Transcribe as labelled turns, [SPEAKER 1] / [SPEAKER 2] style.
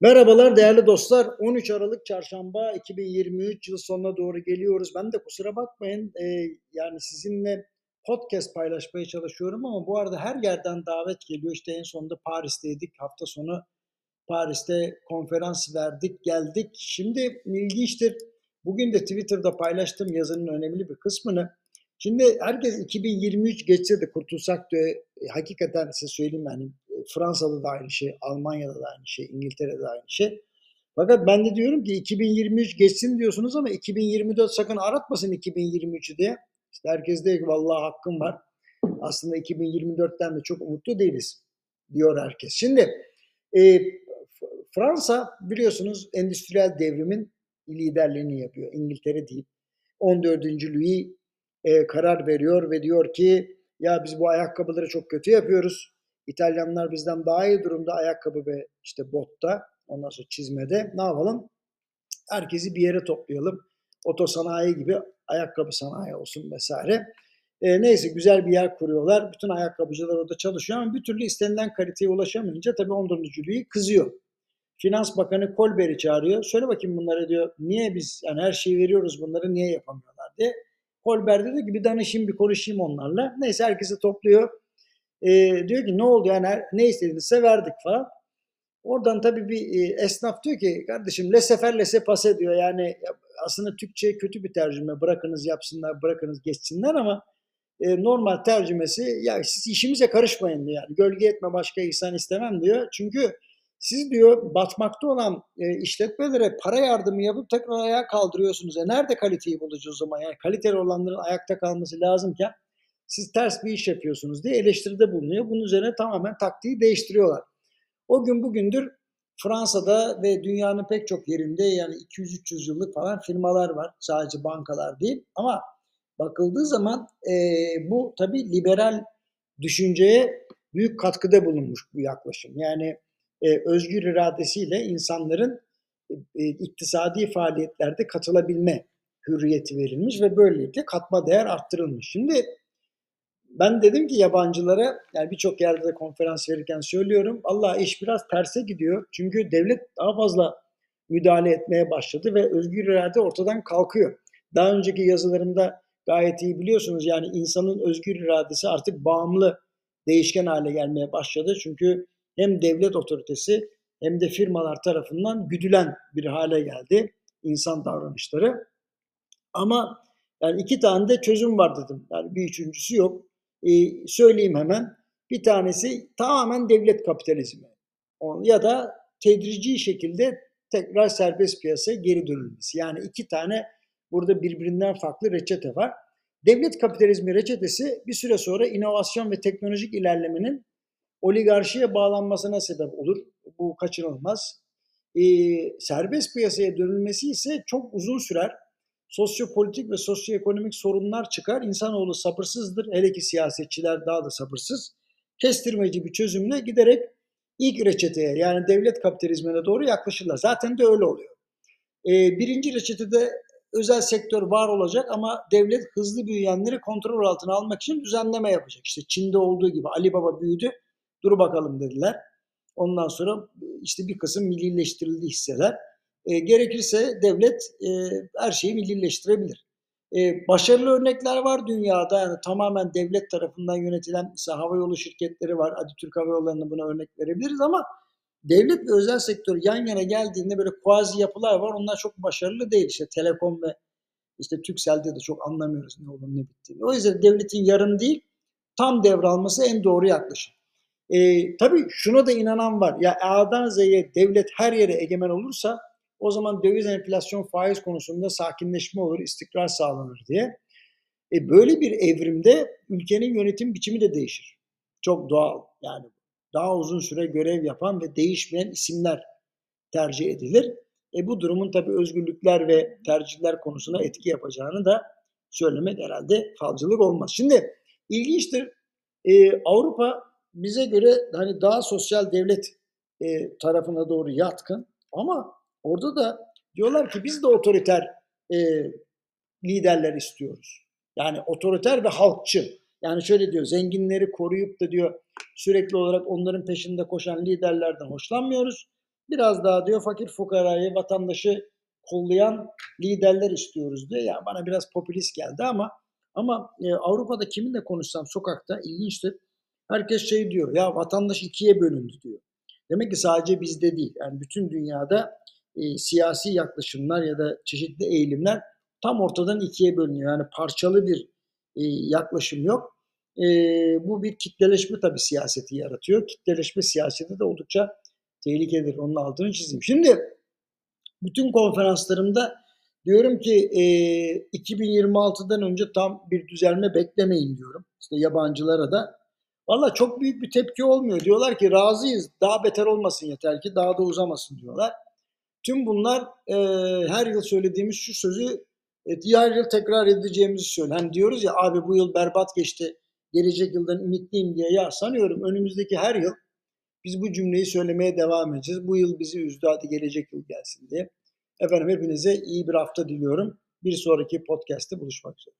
[SPEAKER 1] Merhabalar değerli dostlar. 13 Aralık Çarşamba 2023 yıl sonuna doğru geliyoruz. Ben de kusura bakmayın e, yani sizinle podcast paylaşmaya çalışıyorum ama bu arada her yerden davet geliyor. İşte en sonunda Paris'teydik. Hafta sonu Paris'te konferans verdik, geldik. Şimdi ilginçtir. Bugün de Twitter'da paylaştım yazının önemli bir kısmını. Şimdi herkes 2023 geçse de kurtulsak diyor. E, hakikaten size söyleyeyim yani Fransa'da da aynı şey, Almanya'da da aynı şey, İngiltere'de de aynı şey. Fakat ben de diyorum ki 2023 geçsin diyorsunuz ama 2024 sakın aratmasın 2023'ü diye. İşte herkes diyor ki vallahi hakkım var. Aslında 2024'ten de çok umutlu değiliz diyor herkes. Şimdi e, Fransa biliyorsunuz endüstriyel devrimin liderliğini yapıyor. İngiltere değil. 14. Louis e, karar veriyor ve diyor ki ya biz bu ayakkabıları çok kötü yapıyoruz. İtalyanlar bizden daha iyi durumda ayakkabı ve işte botta ondan sonra çizmede ne yapalım? Herkesi bir yere toplayalım. Oto sanayi gibi ayakkabı sanayi olsun vesaire. E, neyse güzel bir yer kuruyorlar. Bütün ayakkabıcılar orada çalışıyor ama bir türlü istenilen kaliteye ulaşamayınca tabii 14. Louis kızıyor. Finans Bakanı Kolber'i çağırıyor. Söyle bakayım bunlara diyor. Niye biz yani her şeyi veriyoruz bunları niye yapamıyorlar diye. Kolber dedi ki bir danışayım bir konuşayım onlarla. Neyse herkesi topluyor. E, diyor ki ne oldu yani ne istediğinizse verdik falan. Oradan tabii bir e, esnaf diyor ki kardeşim lesefer lese pase diyor. Yani aslında Türkçe kötü bir tercüme. Bırakınız yapsınlar, bırakınız geçsinler ama e, normal tercümesi ya siz işimize karışmayın diyor. Yani gölge etme başka insan istemem diyor. Çünkü siz diyor batmakta olan e, işletmelere para yardımı yapıp tekrar ayağa kaldırıyorsunuz. E nerede kaliteyi bulacağız o zaman? Yani kaliteli olanların ayakta kalması lazımken siz ters bir iş yapıyorsunuz diye eleştiride bulunuyor. Bunun üzerine tamamen taktiği değiştiriyorlar. O gün bugündür Fransa'da ve dünyanın pek çok yerinde yani 200-300 yıllık falan firmalar var. Sadece bankalar değil. Ama bakıldığı zaman e, bu tabii liberal düşünceye büyük katkıda bulunmuş bu yaklaşım. Yani e, özgür iradesiyle insanların e, iktisadi faaliyetlerde katılabilme hürriyeti verilmiş ve böylelikle katma değer arttırılmış. Şimdi ben dedim ki yabancılara yani birçok yerde de konferans verirken söylüyorum Allah iş biraz terse gidiyor. Çünkü devlet daha fazla müdahale etmeye başladı ve özgür irade ortadan kalkıyor. Daha önceki yazılarımda gayet iyi biliyorsunuz yani insanın özgür iradesi artık bağımlı değişken hale gelmeye başladı. Çünkü hem devlet otoritesi hem de firmalar tarafından güdülen bir hale geldi insan davranışları. Ama yani iki tane de çözüm var dedim. Yani bir üçüncüsü yok. Ee, söyleyeyim hemen. Bir tanesi tamamen devlet kapitalizmi. Ya da tedrici şekilde tekrar serbest piyasaya geri dönülmesi. Yani iki tane burada birbirinden farklı reçete var. Devlet kapitalizmi reçetesi bir süre sonra inovasyon ve teknolojik ilerlemenin oligarşiye bağlanmasına sebep olur. Bu kaçınılmaz. E, serbest piyasaya dönülmesi ise çok uzun sürer. Sosyopolitik ve sosyoekonomik sorunlar çıkar. İnsanoğlu sabırsızdır. Hele ki siyasetçiler daha da sabırsız. Kestirmeci bir çözümle giderek ilk reçeteye yani devlet kapitalizmine doğru yaklaşırlar. Zaten de öyle oluyor. E, birinci reçetede özel sektör var olacak ama devlet hızlı büyüyenleri kontrol altına almak için düzenleme yapacak. İşte Çin'de olduğu gibi Ali Baba büyüdü. Dur bakalım dediler. Ondan sonra işte bir kısım millileştirildi hisseler. E, gerekirse devlet e, her şeyi millileştirebilir. E, başarılı örnekler var dünyada. Yani tamamen devlet tarafından yönetilen mesela havayolu şirketleri var. Hadi Türk Hava Yolları'na buna örnek verebiliriz ama devlet ve özel sektör yan yana geldiğinde böyle kuazi yapılar var. Onlar çok başarılı değil. İşte Telekom ve işte Türkcell'de de çok anlamıyoruz ne olduğunu ne bittiğini. O yüzden devletin yarım değil tam devralması en doğru yaklaşım. E, tabii şuna da inanan var. Ya A'dan Z'ye devlet her yere egemen olursa o zaman döviz enflasyon faiz konusunda sakinleşme olur, istikrar sağlanır diye. E, böyle bir evrimde ülkenin yönetim biçimi de değişir. Çok doğal. Yani daha uzun süre görev yapan ve değişmeyen isimler tercih edilir. E, bu durumun tabii özgürlükler ve tercihler konusuna etki yapacağını da söylemek herhalde falcılık olmaz. Şimdi ilginçtir. E, Avrupa bize göre hani daha sosyal devlet e, tarafına doğru yatkın ama orada da diyorlar ki biz de otoriter e, liderler istiyoruz. Yani otoriter ve halkçı. Yani şöyle diyor zenginleri koruyup da diyor sürekli olarak onların peşinde koşan liderlerden hoşlanmıyoruz. Biraz daha diyor fakir fukarayı, vatandaşı kollayan liderler istiyoruz diyor. Ya bana biraz popülist geldi ama ama e, Avrupa'da kiminle konuşsam sokakta ilginçtir. Herkes şey diyor ya vatandaş ikiye bölündü diyor. Demek ki sadece bizde değil. Yani bütün dünyada e, siyasi yaklaşımlar ya da çeşitli eğilimler tam ortadan ikiye bölünüyor. Yani parçalı bir e, yaklaşım yok. E, bu bir kitleleşme tabii siyaseti yaratıyor. Kitleleşme siyaseti de oldukça tehlikelidir. Onun altını çizeyim. Şimdi bütün konferanslarımda diyorum ki e, 2026'dan önce tam bir düzelme beklemeyin diyorum. İşte yabancılara da. Valla çok büyük bir tepki olmuyor. Diyorlar ki razıyız. Daha beter olmasın yeter ki daha da uzamasın diyorlar. Tüm bunlar e, her yıl söylediğimiz şu sözü e, diğer yıl tekrar edeceğimizi söylüyor. Hani diyoruz ya abi bu yıl berbat geçti. Gelecek yıldan ümitliyim diye. Ya sanıyorum önümüzdeki her yıl biz bu cümleyi söylemeye devam edeceğiz. Bu yıl bizi üzdü hadi gelecek yıl gelsin diye. Efendim hepinize iyi bir hafta diliyorum. Bir sonraki podcast'te buluşmak üzere.